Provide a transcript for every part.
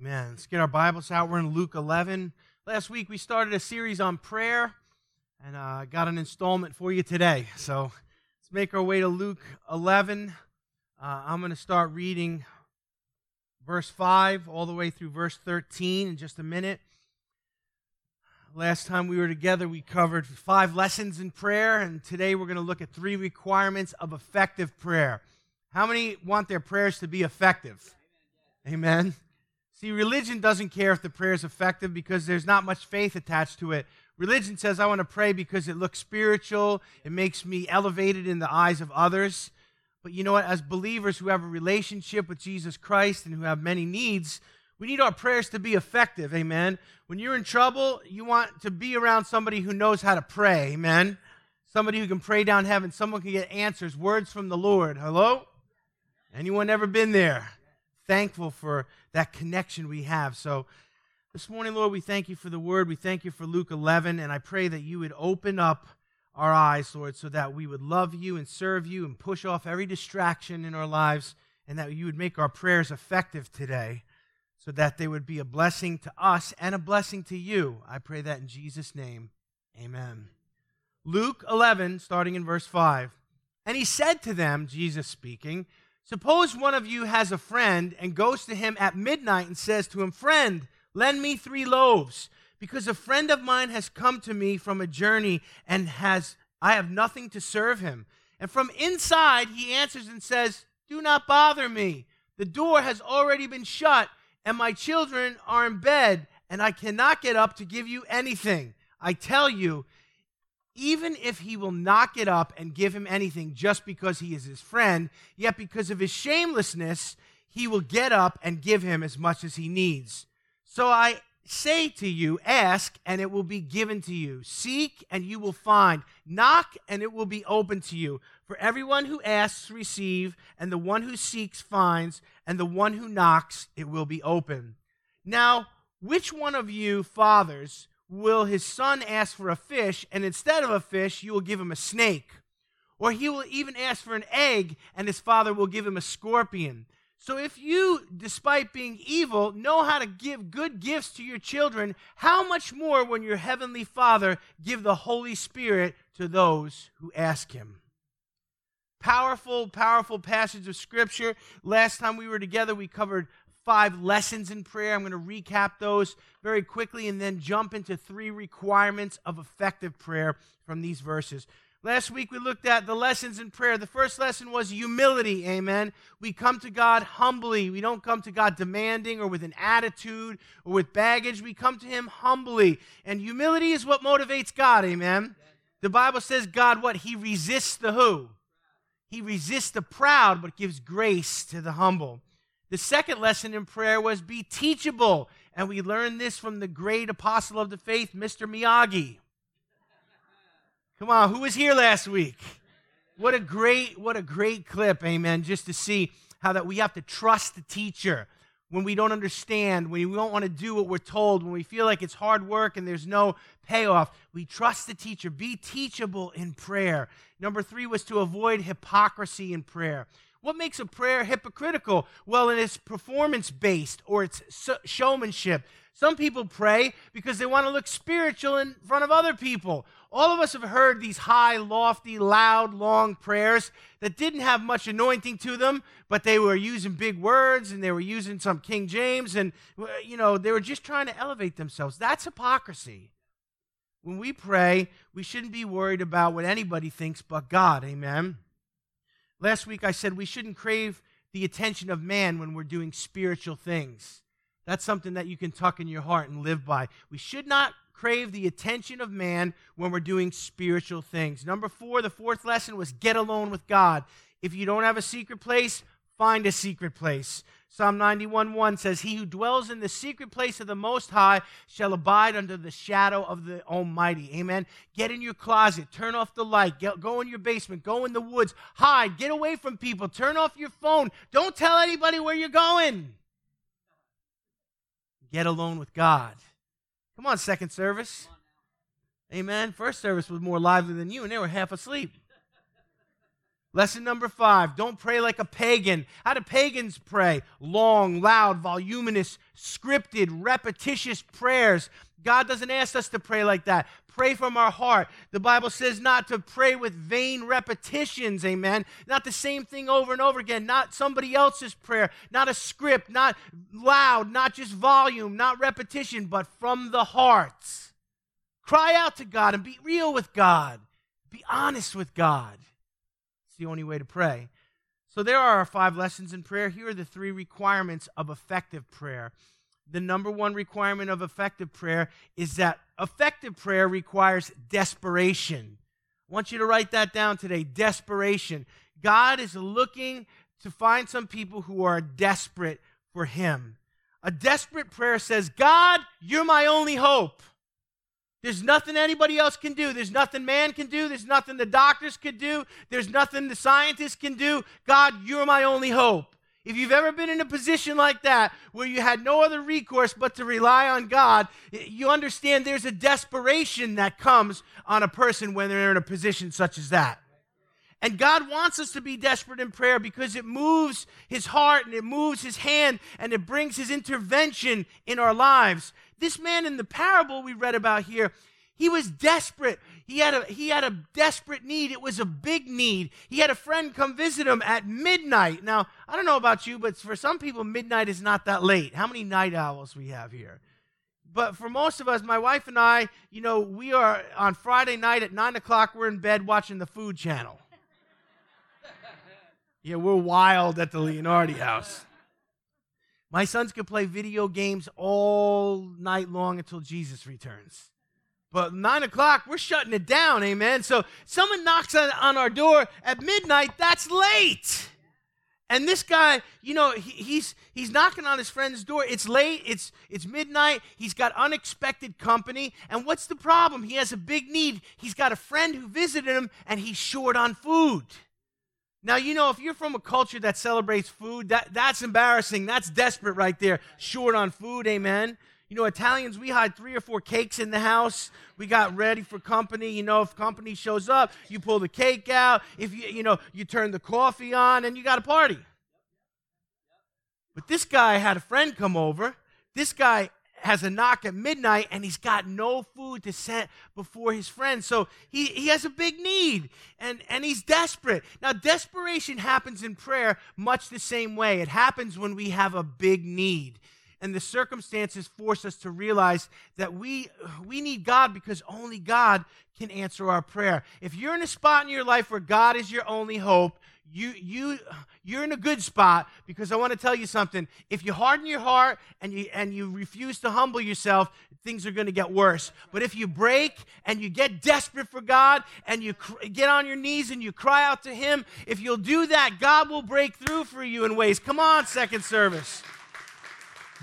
Amen. Let's get our Bibles out. We're in Luke 11. Last week we started a series on prayer, and I uh, got an installment for you today. So let's make our way to Luke 11. Uh, I'm going to start reading verse 5 all the way through verse 13 in just a minute. Last time we were together, we covered five lessons in prayer, and today we're going to look at three requirements of effective prayer. How many want their prayers to be effective? Amen. See, religion doesn't care if the prayer is effective because there's not much faith attached to it. Religion says, I want to pray because it looks spiritual, it makes me elevated in the eyes of others. But you know what? As believers who have a relationship with Jesus Christ and who have many needs, we need our prayers to be effective. Amen. When you're in trouble, you want to be around somebody who knows how to pray. Amen. Somebody who can pray down heaven. Someone can get answers, words from the Lord. Hello? Anyone ever been there? Thankful for that connection we have. So, this morning, Lord, we thank you for the word. We thank you for Luke 11, and I pray that you would open up our eyes, Lord, so that we would love you and serve you and push off every distraction in our lives, and that you would make our prayers effective today so that they would be a blessing to us and a blessing to you. I pray that in Jesus' name. Amen. Luke 11, starting in verse 5. And he said to them, Jesus speaking, Suppose one of you has a friend and goes to him at midnight and says to him, Friend, lend me three loaves, because a friend of mine has come to me from a journey and has I have nothing to serve him. And from inside he answers and says, Do not bother me. The door has already been shut, and my children are in bed, and I cannot get up to give you anything. I tell you, even if he will not get up and give him anything just because he is his friend, yet because of his shamelessness, he will get up and give him as much as he needs. So I say to you, ask, and it will be given to you. Seek, and you will find. Knock, and it will be open to you. For everyone who asks, receive, and the one who seeks, finds, and the one who knocks, it will be open. Now, which one of you fathers will his son ask for a fish, and instead of a fish, you will give him a snake? Or he will even ask for an egg, and his father will give him a scorpion. So if you, despite being evil, know how to give good gifts to your children, how much more when your heavenly Father give the Holy Spirit to those who ask him? Powerful, powerful passage of scripture. Last time we were together, we covered five lessons in prayer. I'm going to recap those very quickly and then jump into three requirements of effective prayer from these verses. Last week we looked at the lessons in prayer. The first lesson was humility, amen. We come to God humbly. We don't come to God demanding or with an attitude or with baggage. We come to Him humbly. And humility is what motivates God, amen. The Bible says God what? He resists the who? He resists the proud, but gives grace to the humble. The second lesson in prayer was be teachable. And we learned this from the great apostle of the faith, Mr. Miyagi. Come on, who was here last week? What a great, what a great clip, amen, just to see how that we have to trust the teacher when we don't understand, when we don't want to do what we're told, when we feel like it's hard work and there's no payoff. We trust the teacher. Be teachable in prayer. Number three was to avoid hypocrisy in prayer. What makes a prayer hypocritical? Well, it's performance based or it's showmanship. Some people pray because they want to look spiritual in front of other people. All of us have heard these high, lofty, loud, long prayers that didn't have much anointing to them, but they were using big words and they were using some King James and, you know, they were just trying to elevate themselves. That's hypocrisy. When we pray, we shouldn't be worried about what anybody thinks but God. Amen. Last week I said we shouldn't crave the attention of man when we're doing spiritual things. That's something that you can tuck in your heart and live by. We should not crave the attention of man when we're doing spiritual things. Number four, the fourth lesson was get alone with God. If you don't have a secret place, find a secret place. Psalm 91 1 says, He who dwells in the secret place of the Most High shall abide under the shadow of the Almighty. Amen. Get in your closet, turn off the light, get, go in your basement, go in the woods, hide, get away from people, turn off your phone. Don't tell anybody where you're going. Get alone with God. Come on, second service. Amen. First service was more lively than you, and they were half asleep. Lesson number five don't pray like a pagan. How do pagans pray? Long, loud, voluminous, scripted, repetitious prayers. God doesn't ask us to pray like that. Pray from our heart. The Bible says not to pray with vain repetitions, amen. Not the same thing over and over again, not somebody else's prayer, not a script, not loud, not just volume, not repetition, but from the heart. Cry out to God and be real with God. Be honest with God the only way to pray. So there are our five lessons in prayer. Here are the three requirements of effective prayer. The number one requirement of effective prayer is that effective prayer requires desperation. I want you to write that down today desperation. God is looking to find some people who are desperate for Him. A desperate prayer says, God, you're my only hope. There's nothing anybody else can do. There's nothing man can do. There's nothing the doctors could do. There's nothing the scientists can do. God, you're my only hope. If you've ever been in a position like that where you had no other recourse but to rely on God, you understand there's a desperation that comes on a person when they're in a position such as that. And God wants us to be desperate in prayer because it moves his heart and it moves his hand and it brings his intervention in our lives. This man in the parable we read about here, he was desperate. He had a he had a desperate need. It was a big need. He had a friend come visit him at midnight. Now, I don't know about you, but for some people midnight is not that late. How many night owls we have here? But for most of us, my wife and I, you know, we are on Friday night at nine o'clock, we're in bed watching the food channel. Yeah, we're wild at the Leonardi house. My sons could play video games all night long until Jesus returns. But nine o'clock, we're shutting it down, amen. So someone knocks on, on our door at midnight, that's late. And this guy, you know, he, he's he's knocking on his friend's door. It's late. It's it's midnight. He's got unexpected company. And what's the problem? He has a big need. He's got a friend who visited him, and he's short on food. Now, you know, if you're from a culture that celebrates food, that, that's embarrassing. That's desperate right there. Short on food, amen. You know, Italians, we had three or four cakes in the house. We got ready for company. You know, if company shows up, you pull the cake out. If you, you know, you turn the coffee on and you got a party. But this guy had a friend come over. This guy has a knock at midnight and he's got no food to set before his friends. So he, he has a big need and, and he's desperate. Now, desperation happens in prayer much the same way. It happens when we have a big need. And the circumstances force us to realize that we, we need God because only God can answer our prayer. If you're in a spot in your life where God is your only hope, you you you're in a good spot because I want to tell you something. If you harden your heart and you and you refuse to humble yourself, things are going to get worse. But if you break and you get desperate for God and you cr- get on your knees and you cry out to him, if you'll do that, God will break through for you in ways. Come on, second service.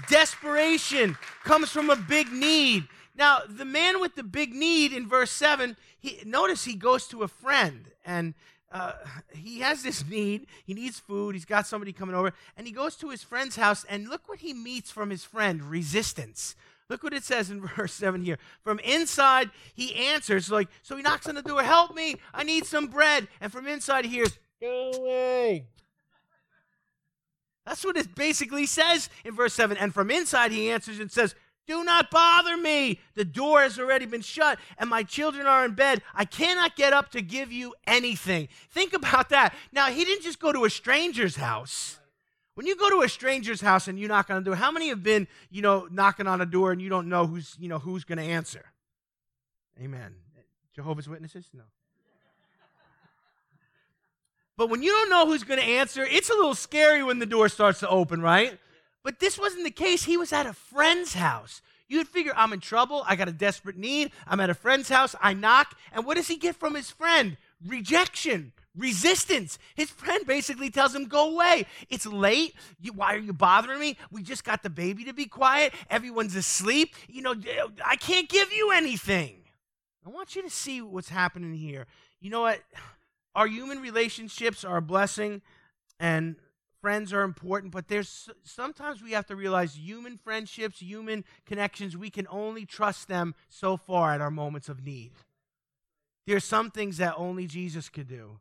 Desperation comes from a big need. Now, the man with the big need in verse 7, he notice he goes to a friend and uh, he has this need. He needs food. He's got somebody coming over. And he goes to his friend's house, and look what he meets from his friend resistance. Look what it says in verse 7 here. From inside, he answers, like, so he knocks on the door, Help me, I need some bread. And from inside, he hears, Go away. That's what it basically says in verse 7. And from inside, he answers and says, do not bother me. The door has already been shut, and my children are in bed. I cannot get up to give you anything. Think about that. Now, he didn't just go to a stranger's house. When you go to a stranger's house and you knock on the door, how many have been, you know, knocking on a door and you don't know who's, you know, who's going to answer? Amen. Jehovah's Witnesses? No. But when you don't know who's going to answer, it's a little scary when the door starts to open, right? But this wasn't the case. He was at a friend's house. You'd figure, I'm in trouble. I got a desperate need. I'm at a friend's house. I knock. And what does he get from his friend? Rejection, resistance. His friend basically tells him, Go away. It's late. You, why are you bothering me? We just got the baby to be quiet. Everyone's asleep. You know, I can't give you anything. I want you to see what's happening here. You know what? Our human relationships are a blessing, and friends are important, but there's sometimes we have to realize human friendships, human connections, we can only trust them so far at our moments of need. There's some things that only Jesus could do.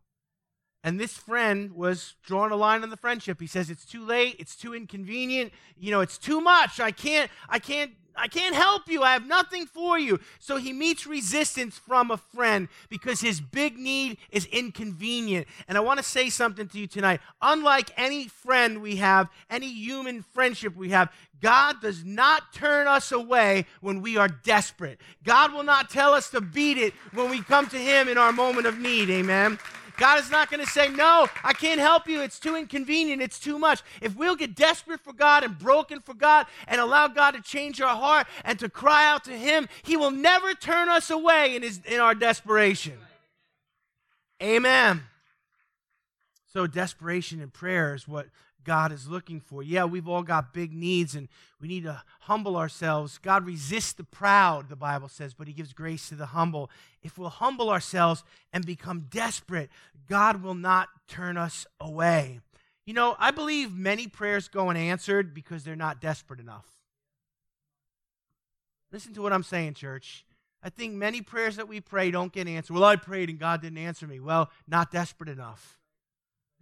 And this friend was drawing a line on the friendship. He says, It's too late. It's too inconvenient. You know, it's too much. I can't, I can't I can't help you. I have nothing for you. So he meets resistance from a friend because his big need is inconvenient. And I want to say something to you tonight. Unlike any friend we have, any human friendship we have, God does not turn us away when we are desperate. God will not tell us to beat it when we come to him in our moment of need. Amen. God is not going to say, No, I can't help you. It's too inconvenient. It's too much. If we'll get desperate for God and broken for God and allow God to change our heart and to cry out to Him, He will never turn us away in, his, in our desperation. Amen. So, desperation in prayer is what God is looking for. Yeah, we've all got big needs and we need to humble ourselves. God resists the proud, the Bible says, but He gives grace to the humble. If we'll humble ourselves and become desperate, God will not turn us away. You know, I believe many prayers go unanswered because they're not desperate enough. Listen to what I'm saying, church. I think many prayers that we pray don't get answered. Well, I prayed and God didn't answer me. Well, not desperate enough.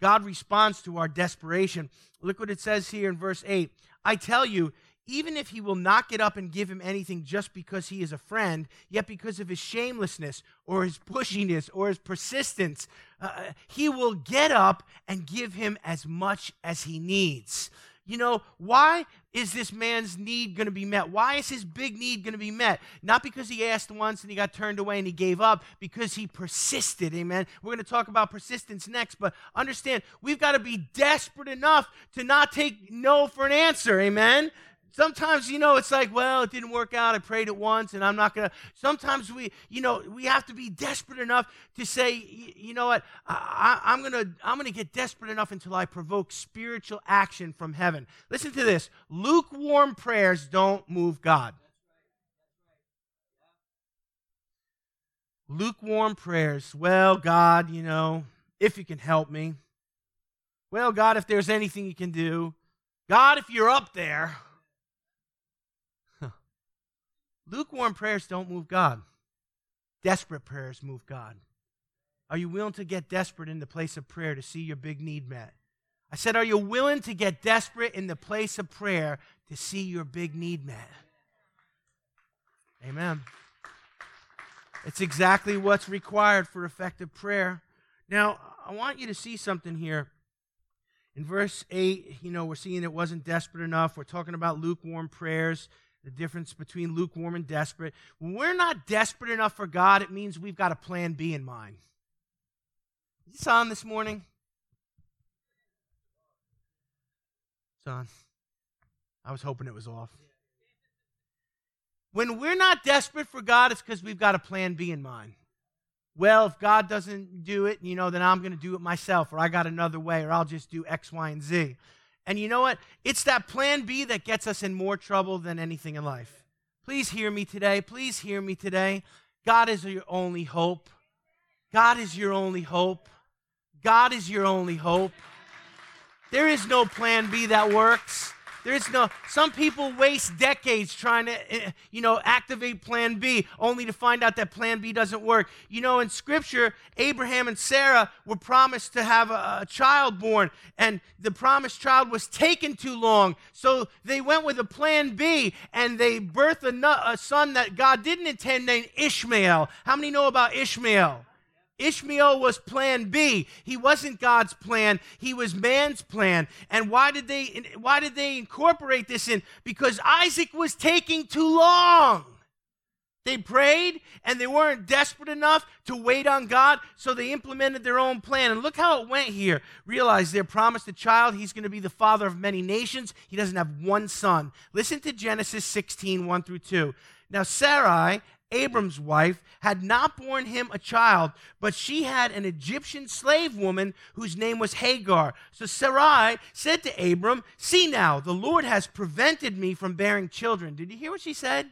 God responds to our desperation. Look what it says here in verse 8. I tell you, even if he will not get up and give him anything just because he is a friend, yet because of his shamelessness or his pushiness or his persistence, uh, he will get up and give him as much as he needs. You know, why is this man's need going to be met? Why is his big need going to be met? Not because he asked once and he got turned away and he gave up, because he persisted. Amen. We're going to talk about persistence next, but understand we've got to be desperate enough to not take no for an answer. Amen sometimes you know it's like well it didn't work out. I prayed it once and i'm not gonna sometimes we you know we have to be desperate enough to say you know what? I, i'm gonna i'm gonna get desperate enough until i provoke spiritual action from heaven. Listen to this. Lukewarm prayers don't move god. Lukewarm prayers. Well god you know if you can help me. Well god if there's anything you can do. God if you're up there Lukewarm prayers don't move God. Desperate prayers move God. Are you willing to get desperate in the place of prayer to see your big need met? I said, Are you willing to get desperate in the place of prayer to see your big need met? Amen. It's exactly what's required for effective prayer. Now, I want you to see something here. In verse 8, you know, we're seeing it wasn't desperate enough. We're talking about lukewarm prayers the difference between lukewarm and desperate. When we're not desperate enough for God, it means we've got a plan B in mind. Is this on this morning? It's on. I was hoping it was off. When we're not desperate for God, it's because we've got a plan B in mind. Well, if God doesn't do it, you know, then I'm going to do it myself, or I got another way, or I'll just do X, Y, and Z. And you know what? It's that plan B that gets us in more trouble than anything in life. Please hear me today. Please hear me today. God is your only hope. God is your only hope. God is your only hope. There is no plan B that works. There is no, some people waste decades trying to, eh, you know, activate plan B only to find out that plan B doesn't work. You know, in scripture, Abraham and Sarah were promised to have a, a child born, and the promised child was taken too long. So they went with a plan B and they birthed a, a son that God didn't intend named Ishmael. How many know about Ishmael? Ishmael was plan B. He wasn't God's plan, he was man's plan. And why did they why did they incorporate this in? Because Isaac was taking too long. They prayed and they weren't desperate enough to wait on God, so they implemented their own plan. And look how it went here. Realize they're promised a child. He's going to be the father of many nations. He doesn't have one son. Listen to Genesis 16, 1 through 2. Now, Sarai Abram's wife, had not borne him a child, but she had an Egyptian slave woman whose name was Hagar. So Sarai said to Abram, See now, the Lord has prevented me from bearing children. Did you hear what she said?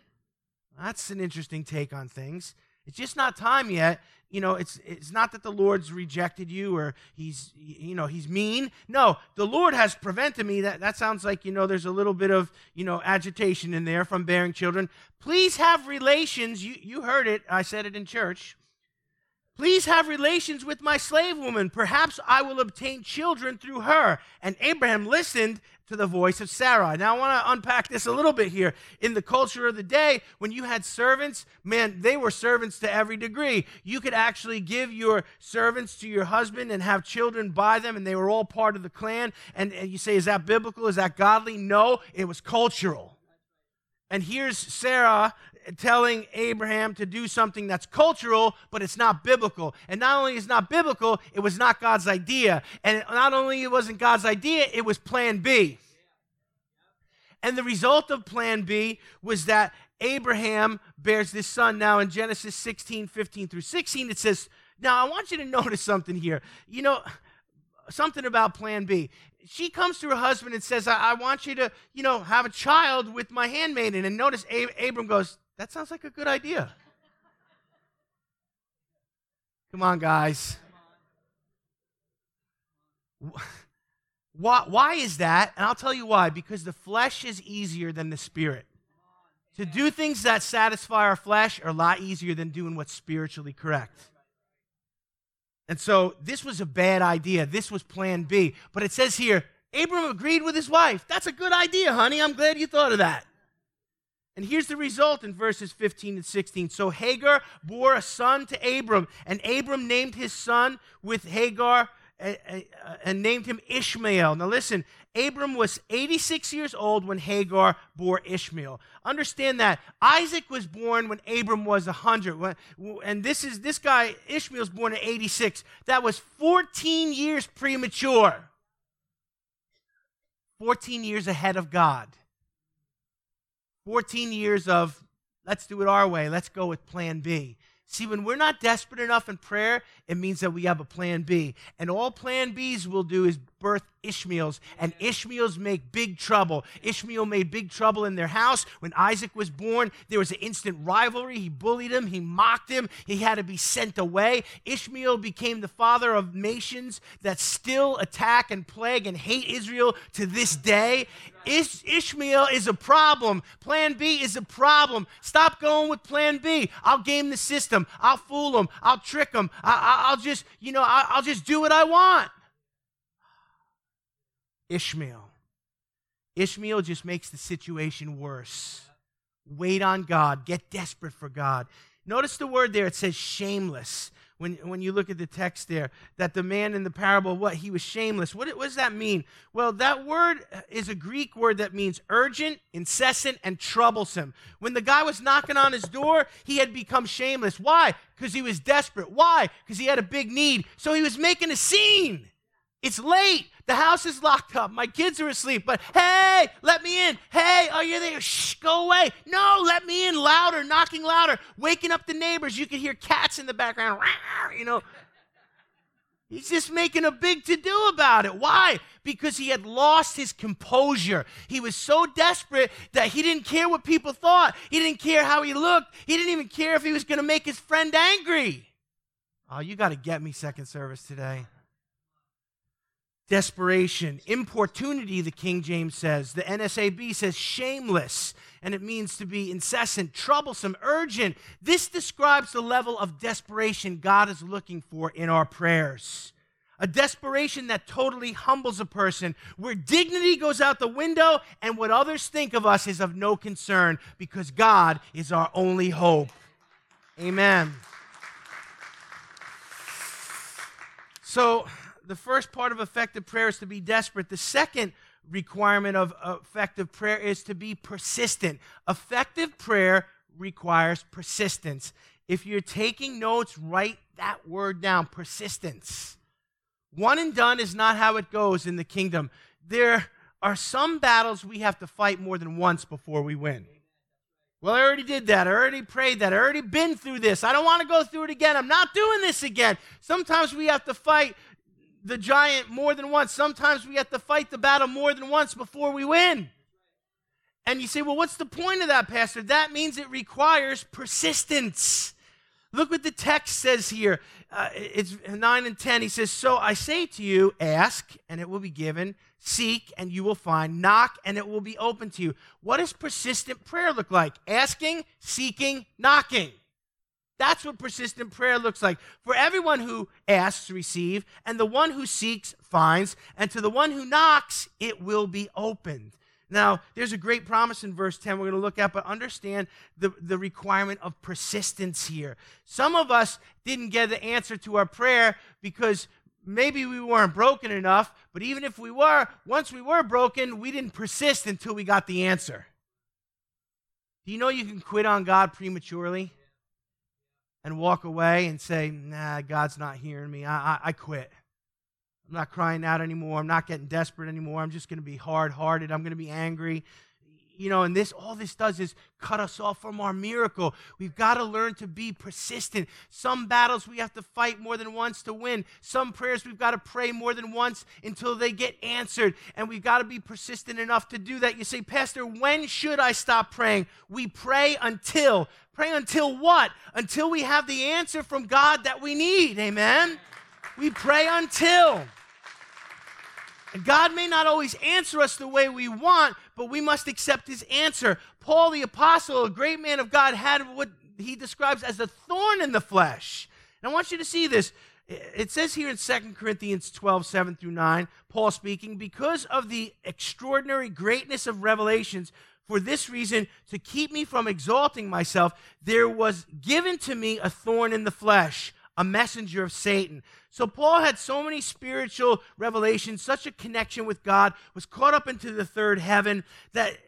That's an interesting take on things. It's just not time yet you know, it's, it's not that the Lord's rejected you or he's, you know, he's mean. No, the Lord has prevented me. That, that sounds like, you know, there's a little bit of, you know, agitation in there from bearing children. Please have relations. You, you heard it. I said it in church. Please have relations with my slave woman. Perhaps I will obtain children through her. And Abraham listened to the voice of Sarai. Now, I want to unpack this a little bit here. In the culture of the day, when you had servants, man, they were servants to every degree. You could actually give your servants to your husband and have children by them, and they were all part of the clan. And you say, is that biblical? Is that godly? No, it was cultural. And here's Sarah telling Abraham to do something that's cultural, but it's not biblical. And not only is not biblical, it was not God's idea. And not only it wasn't God's idea, it was plan B. And the result of plan B was that Abraham bears this son. Now in Genesis 16, 15 through 16, it says, Now I want you to notice something here. You know, something about plan B she comes to her husband and says, I, I, want you to, you know, have a child with my handmaiden. And notice Ab- Abram goes, that sounds like a good idea. Come on, guys. Why, why is that? And I'll tell you why. Because the flesh is easier than the spirit. To do things that satisfy our flesh are a lot easier than doing what's spiritually correct. And so this was a bad idea. This was plan B. But it says here, Abram agreed with his wife. That's a good idea, honey. I'm glad you thought of that. And here's the result in verses 15 and 16. So Hagar bore a son to Abram, and Abram named his son with Hagar and named him Ishmael. Now listen, Abram was 86 years old when Hagar bore Ishmael. Understand that Isaac was born when Abram was 100. And this is this guy Ishmael's born at 86. That was 14 years premature. 14 years ahead of God. 14 years of let's do it our way, let's go with plan B. See, when we're not desperate enough in prayer, it means that we have a plan B. And all plan Bs will do is birth Ishmaels, and Ishmaels make big trouble. Ishmael made big trouble in their house. When Isaac was born, there was an instant rivalry. He bullied him, he mocked him, he had to be sent away. Ishmael became the father of nations that still attack and plague and hate Israel to this day. Ish- Ishmael is a problem. Plan B is a problem. Stop going with plan B. I'll game the system. I'll fool them. I'll trick them. I- will just, you know, I- I'll just do what I want. Ishmael. Ishmael just makes the situation worse. Wait on God. Get desperate for God. Notice the word there. It says shameless. When, when you look at the text there, that the man in the parable, what? He was shameless. What, what does that mean? Well, that word is a Greek word that means urgent, incessant, and troublesome. When the guy was knocking on his door, he had become shameless. Why? Because he was desperate. Why? Because he had a big need. So he was making a scene. It's late. The house is locked up. My kids are asleep. But hey, let me in. Hey, are you there? Shh, go away. No, let me in. Louder, knocking louder, waking up the neighbors. You can hear cats in the background. You know, he's just making a big to do about it. Why? Because he had lost his composure. He was so desperate that he didn't care what people thought. He didn't care how he looked. He didn't even care if he was going to make his friend angry. Oh, you got to get me second service today desperation, importunity, the King James says. The NASB says shameless, and it means to be incessant, troublesome, urgent. This describes the level of desperation God is looking for in our prayers. A desperation that totally humbles a person, where dignity goes out the window and what others think of us is of no concern because God is our only hope. Amen. So, the first part of effective prayer is to be desperate. The second requirement of effective prayer is to be persistent. Effective prayer requires persistence. If you're taking notes, write that word down persistence. One and done is not how it goes in the kingdom. There are some battles we have to fight more than once before we win. Well, I already did that. I already prayed that. I already been through this. I don't want to go through it again. I'm not doing this again. Sometimes we have to fight the giant more than once. Sometimes we have to fight the battle more than once before we win. And you say, well, what's the point of that, Pastor? That means it requires persistence. Look what the text says here. Uh, it's 9 and 10. He says, So I say to you, ask, and it will be given. Seek, and you will find. Knock, and it will be open to you. What does persistent prayer look like? Asking, seeking, knocking. That's what persistent prayer looks like. For everyone who asks, receive, and the one who seeks, finds, and to the one who knocks, it will be opened. Now, there's a great promise in verse 10 we're going to look at, but understand the, the requirement of persistence here. Some of us didn't get the answer to our prayer because maybe we weren't broken enough, but even if we were, once we were broken, we didn't persist until we got the answer. Do you know you can quit on God prematurely and walk away and say, nah, God's not hearing me. I, I, I quit. I'm not crying out anymore. I'm not getting desperate anymore. I'm just going to be hard hearted. I'm going to be angry you know, and this all this does is cut us off from our miracle. We've got to learn to be persistent. Some battles we have to fight more than once to win. Some prayers we've got to pray more than once until they get answered. And we've got to be persistent enough to do that. You say, Pastor, when should I stop praying? We pray until. Pray until what? Until we have the answer from God that we need. Amen. We pray until. And God may not always answer us the way we want, but we must accept his answer. Paul the apostle, a great man of God, had what he describes as a thorn in the flesh. And I want you to see this. It says here in 2 Corinthians 12, 7 through 9, Paul speaking, because of the extraordinary greatness of revelations, for this reason, to keep me from exalting myself, there was given to me a thorn in the flesh a messenger of Satan. So Paul had so many spiritual revelations, such a connection with God, was caught up into the third heaven that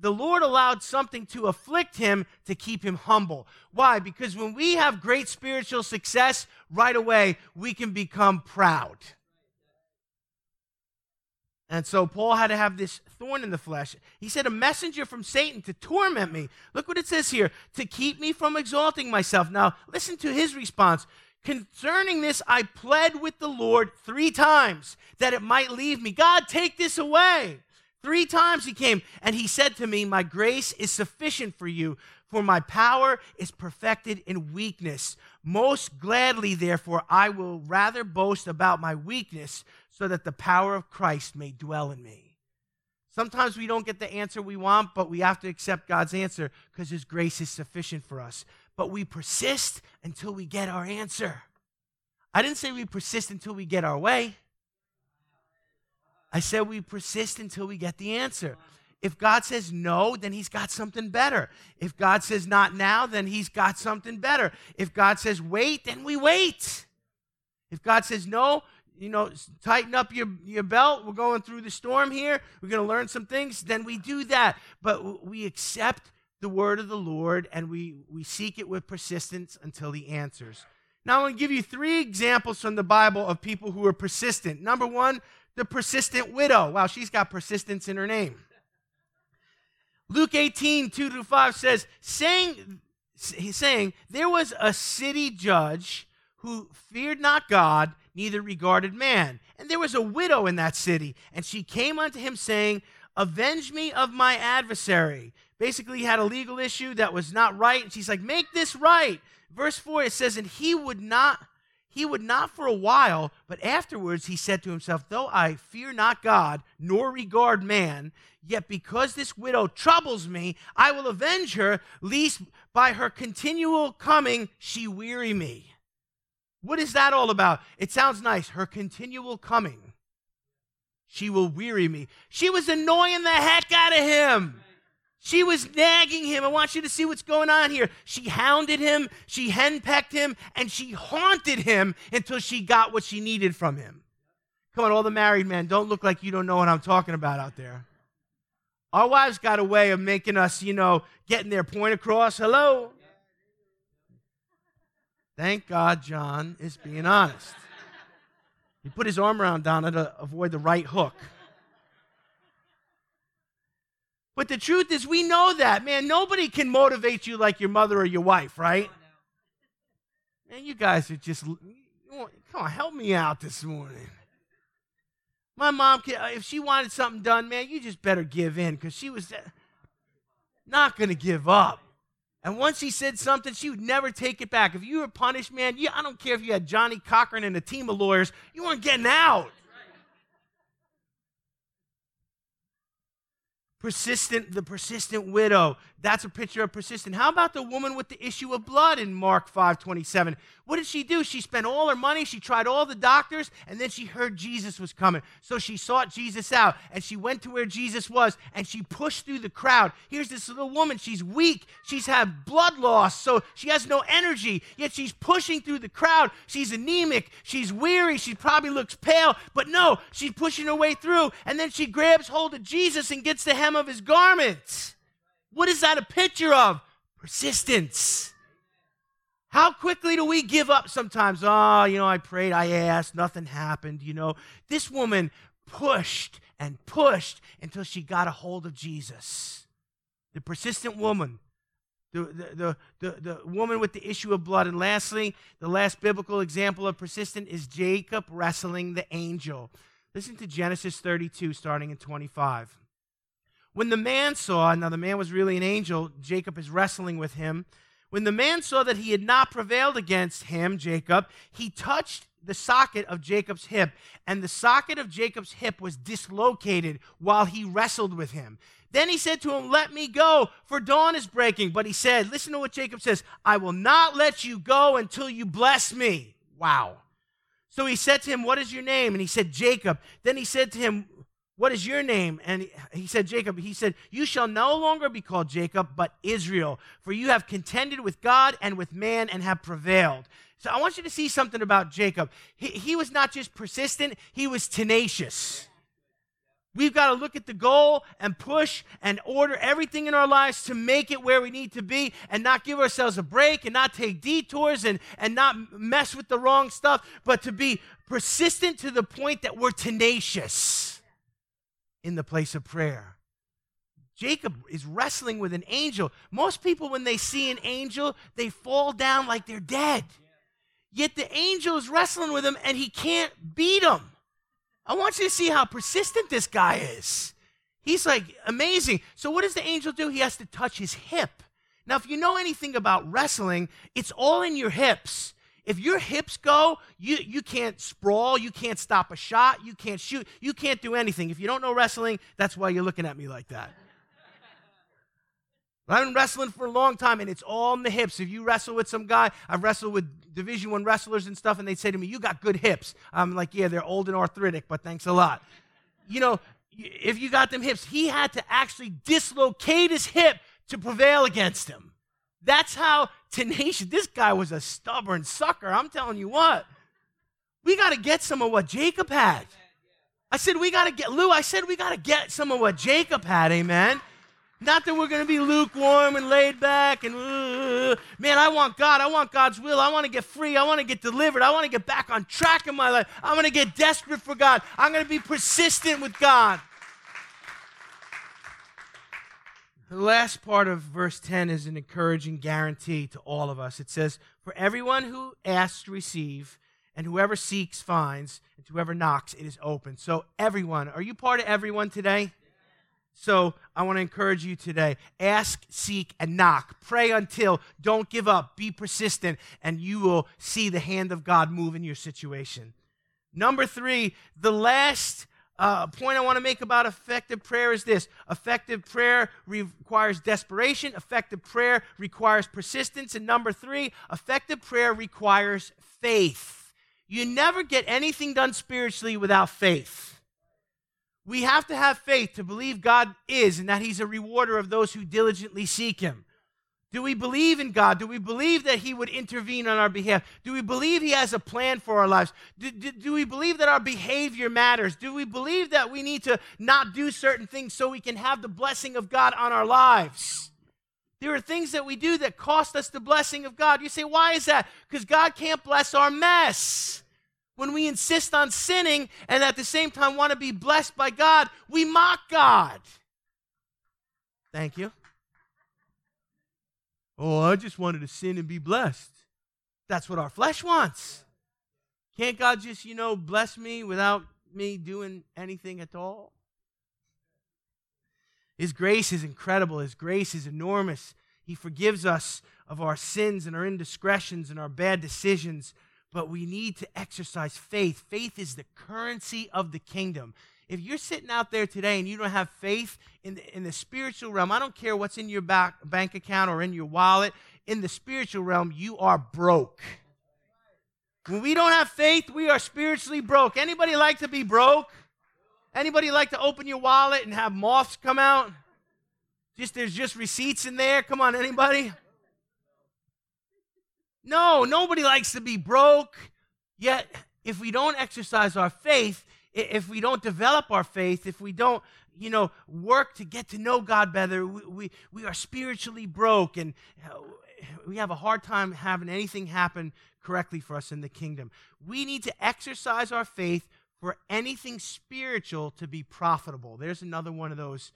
the Lord allowed something to afflict him to keep him humble. Why? Because when we have great spiritual success, right away we can become proud. And so Paul had to have this thorn in the flesh. He said, A messenger from Satan to torment me. Look what it says here to keep me from exalting myself. Now, listen to his response. Concerning this, I pled with the Lord three times that it might leave me. God, take this away. Three times he came, and he said to me, My grace is sufficient for you, for my power is perfected in weakness. Most gladly, therefore, I will rather boast about my weakness so that the power of Christ may dwell in me. Sometimes we don't get the answer we want, but we have to accept God's answer because His grace is sufficient for us. But we persist until we get our answer. I didn't say we persist until we get our way. I said we persist until we get the answer. If God says no, then he's got something better. If God says not now, then he's got something better. If God says wait, then we wait. If God says no, you know, tighten up your, your belt. We're going through the storm here. We're going to learn some things. Then we do that. But we accept the word of the Lord and we, we seek it with persistence until he answers. Now, I'm going to give you three examples from the Bible of people who are persistent. Number one, the persistent widow. Wow, she's got persistence in her name. Luke 18, 2 to 5 says, saying, saying, There was a city judge who feared not God neither regarded man. And there was a widow in that city, and she came unto him, saying, Avenge me of my adversary. Basically, he had a legal issue that was not right, and she's like, Make this right. Verse 4, it says, And he would not. He would not for a while, but afterwards he said to himself, Though I fear not God, nor regard man, yet because this widow troubles me, I will avenge her, lest by her continual coming she weary me. What is that all about? It sounds nice. Her continual coming. She will weary me. She was annoying the heck out of him. She was nagging him. I want you to see what's going on here. She hounded him, she henpecked him, and she haunted him until she got what she needed from him. Come on, all the married men, don't look like you don't know what I'm talking about out there. Our wives got a way of making us, you know, getting their point across. Hello? Thank God John is being honest. He put his arm around Donna to avoid the right hook. But the truth is, we know that, man. Nobody can motivate you like your mother or your wife, right? And you guys are just, come on, help me out this morning. My mom, if she wanted something done, man, you just better give in because she was eh, not going to give up. And once she said something, she would never take it back. If you were punished, man, I don't care if you had Johnnie Cochran and a team of lawyers, you weren't getting out. persistent the persistent widow that's a picture of persistent how about the woman with the issue of blood in mark 5 27 what did she do? She spent all her money she tried all the doctors and then she heard jesus was coming. So she sought jesus out and she went to where jesus was and she pushed through the crowd. Here's this little woman. She's weak. She's had blood loss so she has no energy yet she's pushing through the crowd. She's anemic. She's weary. She probably looks pale but no she's pushing her way through and then she grabs hold of jesus and gets the hem of his garment. What is that a picture of? Persistence. How quickly do we give up sometimes? Oh, you know, I prayed, I asked, nothing happened, you know. This woman pushed and pushed until she got a hold of Jesus. The persistent woman, the, the, the, the, woman with the issue of blood. And lastly, the last biblical example of persistent is Jacob wrestling the angel. Listen to Genesis 32, starting in 25. When the man saw, now the man was really an angel, Jacob is wrestling with him. When the man saw that he had not prevailed against him, Jacob, he touched the socket of Jacob's hip, and the socket of Jacob's hip was dislocated while he wrestled with him. Then he said to him, Let me go, for dawn is breaking. But he said, Listen to what Jacob says I will not let you go until you bless me. Wow. So he said to him, What is your name? And he said, Jacob. Then he said to him, what is your name? And he said, Jacob. He said, You shall no longer be called Jacob, but Israel, for you have contended with God and with man and have prevailed. So I want you to see something about Jacob. He, he was not just persistent, he was tenacious. We've got to look at the goal and push and order everything in our lives to make it where we need to be and not give ourselves a break and not take detours and, and not mess with the wrong stuff, but to be persistent to the point that we're tenacious in the place of prayer. Jacob is wrestling with an angel. Most people, when they see an angel, they fall down like they're dead. Yet the angel is wrestling with him and he can't beat him. I want you to see how persistent this guy is. He's like amazing. So, what does the angel do? He has to touch his hip. Now, if you know anything about wrestling, it's all in your hips. If your hips go, you, you can't sprawl, you can't stop a shot, you can't shoot, you can't do anything. If you don't know wrestling, that's why you're looking at me like that. I've been wrestling for a long time, and it's all in the hips. If you wrestle with some guy, I've wrestled with Division One wrestlers and stuff, and they say to me, "You got good hips." I'm like, "Yeah, they're old and arthritic, but thanks a lot." You know, if you got them hips, he had to actually dislocate his hip to prevail against him. That's how tenacious. This guy was a stubborn sucker. I'm telling you what. We got to get some of what Jacob had. I said, we got to get, Lou, I said, we got to get some of what Jacob had, amen. Not that we're going to be lukewarm and laid back and, uh, man, I want God. I want God's will. I want to get free. I want to get delivered. I want to get back on track in my life. I'm going to get desperate for God. I'm going to be persistent with God. The last part of verse 10 is an encouraging guarantee to all of us. It says, For everyone who asks, receive, and whoever seeks, finds, and whoever knocks, it is open. So, everyone, are you part of everyone today? So, I want to encourage you today ask, seek, and knock. Pray until, don't give up, be persistent, and you will see the hand of God move in your situation. Number three, the last uh, point I want to make about effective prayer is this effective prayer requires desperation, effective prayer requires persistence. And number three, effective prayer requires faith. You never get anything done spiritually without faith. We have to have faith to believe God is and that He's a rewarder of those who diligently seek Him. Do we believe in God? Do we believe that He would intervene on our behalf? Do we believe He has a plan for our lives? Do, do, do, we believe that our behavior matters? Do we believe that we need to not do certain things so we can have the blessing of God on our lives? There are things that we do that cost us the blessing of God. You say, why is that? Because God can't bless our mess. When we insist on sinning and at the same time want to be blessed by God, we mock God. Thank you. Oh, I just wanted to sin and be blessed. That's what our flesh wants. Can't God just, you know, bless me without me doing anything at all? His grace is incredible. His grace is enormous. He forgives us of our sins and our indiscretions and our bad decisions, but we need to exercise faith. Faith is the currency of the kingdom. If you're sitting out there today and you don't have faith in the, in the spiritual realm, I don't care what's in your back, bank account or in your wallet, in the spiritual realm, you are broke. When we don't have faith, we are spiritually broke. Anybody like to be broke? Anybody like to open your wallet and have moths come out? Just there's just receipts in there. Come on, anybody? No, nobody likes to be broke. Yet, if we don't exercise our faith, if we don't develop our faith, if we don't, you know, work to get to know God better, we, we, we are spiritually broke and uh, we have a hard time having anything happen correctly for us in the kingdom. We need to exercise our faith for anything spiritual to be profitable. There's another one of those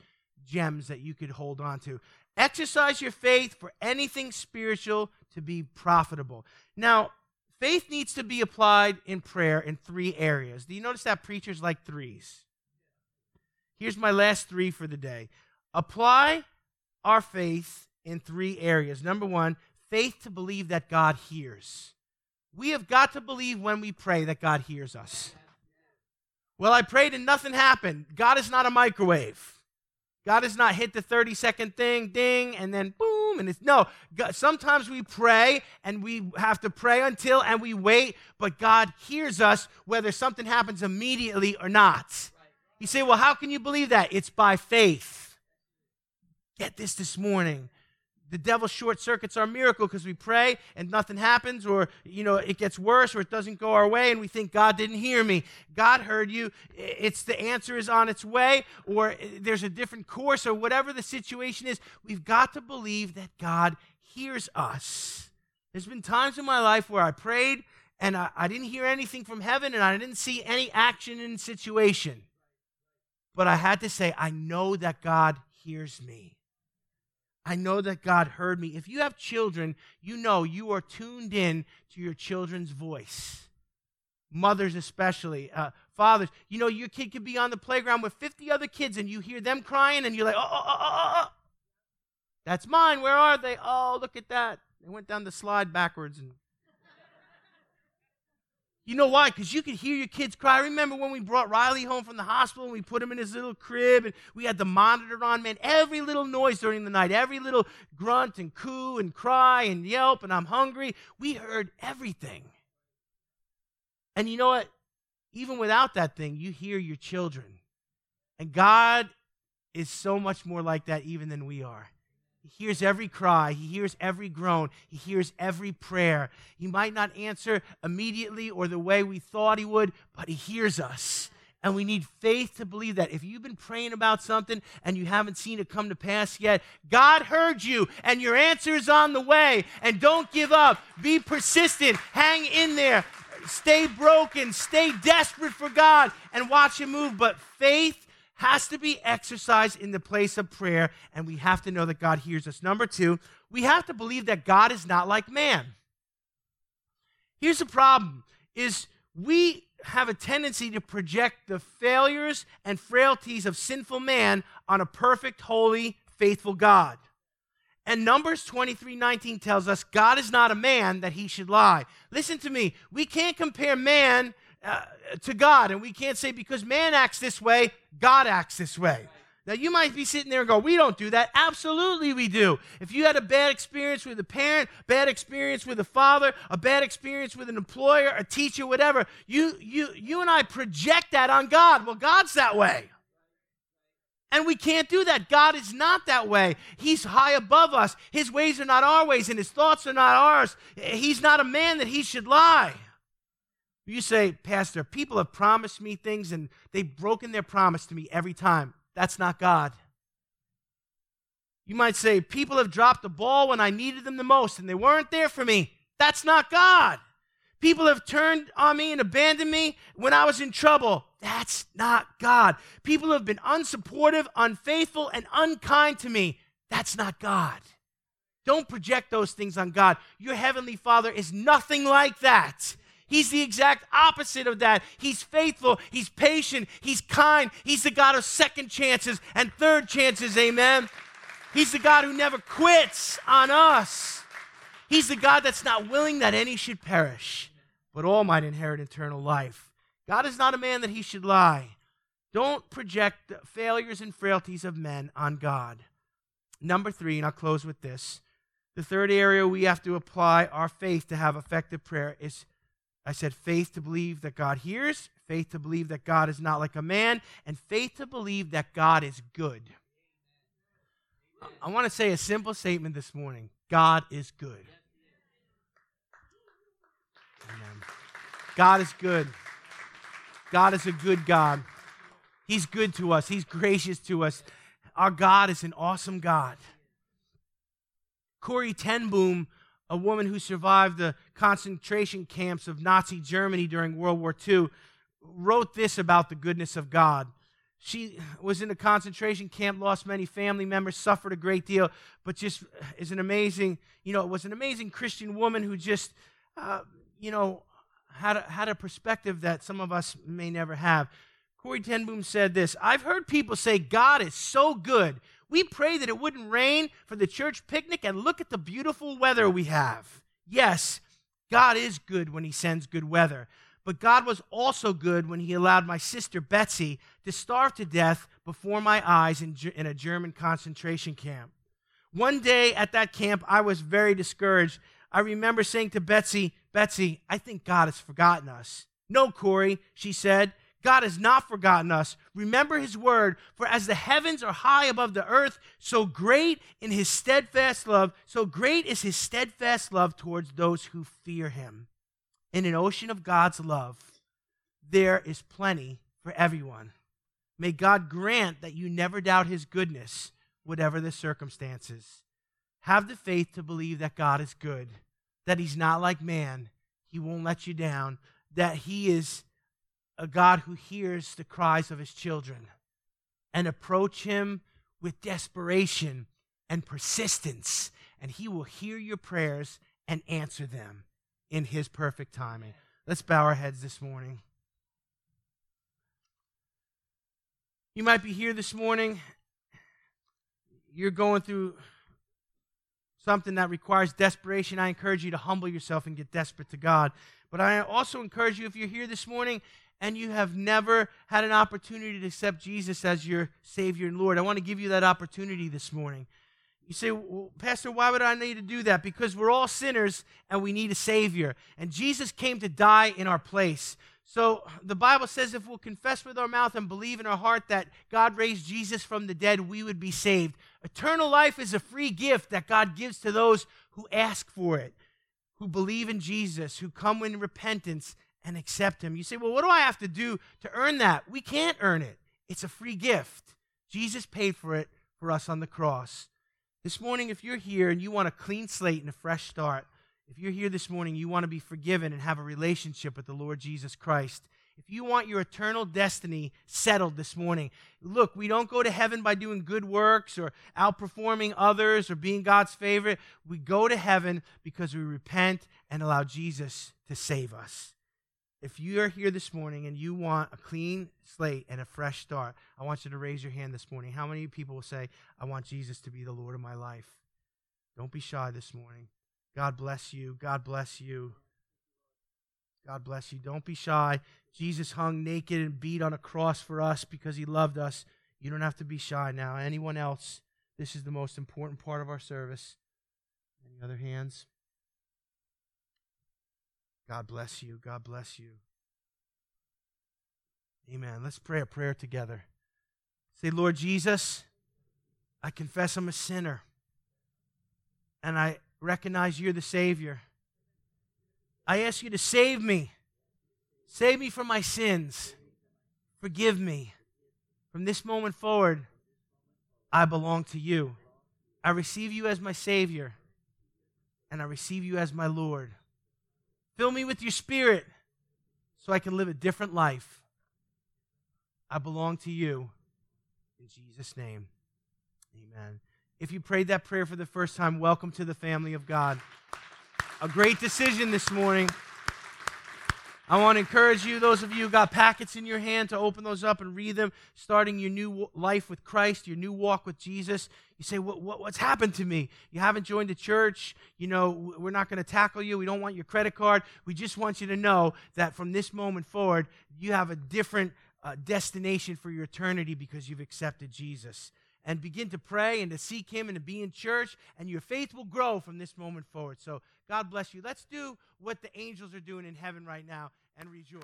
gems that you could hold on to. Exercise your faith for anything spiritual to be profitable. Now, faith needs to be applied in prayer in three areas. Do you notice that preachers like threes? Here's my last three for the day. Apply our faith in three areas. Number one, faith to believe that God hears. We have got to believe when we pray that God hears us. Well, I prayed and nothing happened. God is not a microwave. God has not hit the 30 second thing, ding, and then boom, and it's no. God, sometimes we pray and we have to pray until and we wait, but God hears us whether something happens immediately or not. You say, well, how can you believe that? It's by faith. Get this this morning the devil short circuits our miracle because we pray and nothing happens or you know it gets worse or it doesn't go our way and we think god didn't hear me. God heard you. It's the answer is on its way or uh, there's a different course or whatever the situation is. We've got to believe that god hears us. There's been times in my life where i prayed and I, I didn't hear anything from heaven and i didn't see any action in situation. But i had to say i know that god hears me I know that God heard me. If you have children, you know you are tuned in to your children's voice. Mothers, especially, uh, fathers, you know your kid could be on the playground with 50 other kids and you hear them crying and you're like, oh, oh, oh, oh, oh. That's mine. Where are they? Oh, look at that. They went down the slide backwards and you know why? Because you could hear your kids cry. I remember when we brought Riley home from the hospital and we put him in his little crib and we had the monitor on, man. Every little noise during the night, every little grunt and coo and cry and yelp and I'm hungry, we heard everything. And you know what? Even without that thing, you hear your children. And God is so much more like that even than we are. He hears every cry. He hears every groan. He hears every prayer. He might not answer immediately or the way we thought he would, but he hears us. And we need faith to believe that. If you've been praying about something and you haven't seen it come to pass yet, God heard you and your answer is on the way. And don't give up. Be persistent. Hang in there. Stay broken. Stay desperate for God and watch Him move. But faith has to be exercised in the place of prayer, and we have to know that God hears us. Number two, we have to believe that God is not like man. Here's the problem is we have a tendency to project the failures and frailties of sinful man on a perfect, holy, faithful God. And Numbers 23 19 tells us God is not a man that he should lie. Listen to me. We can't compare man uh, to God. And we can't say because man acts this way, God acts this way. Now, you might be sitting there and go, We don't do that. Absolutely, we do. If you had a bad experience with a parent, bad experience with a father, a bad experience with an employer, a teacher, whatever, you, you, you and I project that on God. Well, God's that way. And we can't do that. God is not that way. He's high above us. His ways are not our ways, and his thoughts are not ours. He's not a man that he should lie. You say, Pastor, people have promised me things and they've broken their promise to me every time. That's not God. You might say, people have dropped the ball when I needed them the most and they weren't there for me. That's not God. People have turned on me and abandoned me when I was in trouble. That's not God. People have been unsupportive, unfaithful, and unkind to me. That's not God. Don't project those things on God. Your heavenly Father is nothing like that. He's the exact opposite of that. He's faithful, he's patient, he's kind. He's the God of second chances and third chances, amen. He's the God who never quits on us. He's the God that's not willing that any should perish, but all might inherit eternal life. God is not a man that he should lie. Don't project the failures and frailties of men on God. Number three, and I'll close with this. The third area we have to apply our faith to have effective prayer is I said faith to believe that God hears, faith to believe that God is not like a man, and faith to believe that God is good. I want to say a simple statement this morning God is good. Amen. God is good. God is a good God. He's good to us, He's gracious to us. Our God is an awesome God. Corrie ten Boom, a woman who survived the concentration camps of Nazi Germany during World War II, wrote this about the goodness of God. She was in a concentration camp, lost many family members, suffered a great deal, but just is an amazing, you know, was an amazing Christian woman who just, uh, you know, had a, had a perspective that some of us may never have. Corrie ten Boom said this I've heard people say God is so good. We pray that it wouldn't rain for the church picnic and look at the beautiful weather we have. Yes, God is good when He sends good weather. But God was also good when He allowed my sister Betsy to starve to death before my eyes in, in a German concentration camp. One day at that camp, I was very discouraged. I remember saying to Betsy, Betsy, I think God has forgotten us. No, Corrie, she said. God has not forgotten us. Remember his word, for as the heavens are high above the earth, so great in his steadfast love, so great is his steadfast love towards those who fear him. In an ocean of God's love, there is plenty for everyone. May God grant that you never doubt his goodness, whatever the circumstances. Have the faith to believe that God is good, that he's not like man, he won't let you down, that he is a God who hears the cries of his children and approach him with desperation and persistence, and he will hear your prayers and answer them in his perfect timing. Let's bow our heads this morning. You might be here this morning. You're going through something that requires desperation. I encourage you to humble yourself and get desperate to God. But I also encourage you, if you're here this morning and you have never had an opportunity to accept Jesus as your Savior and Lord, I want to give you that opportunity this morning. You say, well, Pastor, why would I need to do that? Because we're all sinners and we need a Savior. And Jesus came to die in our place. So the Bible says if we'll confess with our mouth and believe in our heart that God raised Jesus from the dead, we would be saved. Eternal life is a free gift that God gives to those who ask for it, who believe in Jesus, who come in repentance and accept Him. You say, well, what do I have to do to earn that? We can't earn it, it's a free gift. Jesus paid for it for us on the cross. This morning, if you're here and you want a clean slate and a fresh start, if you're here this morning, you want to be forgiven and have a relationship with the Lord Jesus Christ. If you want your eternal destiny settled this morning, look, we don't go to heaven by doing good works or outperforming others or being God's favorite. We go to heaven because we repent and allow Jesus to save us. If you are here this morning and you want a clean slate and a fresh start, I want you to raise your hand this morning. How many people will say, I want Jesus to be the Lord of my life? Don't be shy this morning. God bless you. God bless you. God bless you. Don't be shy. Jesus hung naked and beat on a cross for us because he loved us. You don't have to be shy now. Anyone else? This is the most important part of our service. Any other hands? God bless you. God bless you. Amen. Let's pray a prayer together. Say, Lord Jesus, I confess I'm a sinner. And I recognize you're the Savior. I ask you to save me. Save me from my sins. Forgive me. From this moment forward, I belong to you. I receive you as my Savior, and I receive you as my Lord. Fill me with your spirit so I can live a different life. I belong to you. In Jesus' name, amen. If you prayed that prayer for the first time, welcome to the family of God. A great decision this morning. I want to encourage you, those of you who got packets in your hand, to open those up and read them, starting your new life with Christ, your new walk with Jesus. You say, what, what, What's happened to me? You haven't joined the church. You know, we're not going to tackle you. We don't want your credit card. We just want you to know that from this moment forward, you have a different uh, destination for your eternity because you've accepted Jesus. And begin to pray and to seek Him and to be in church, and your faith will grow from this moment forward. So, God bless you. Let's do what the angels are doing in heaven right now and rejoice.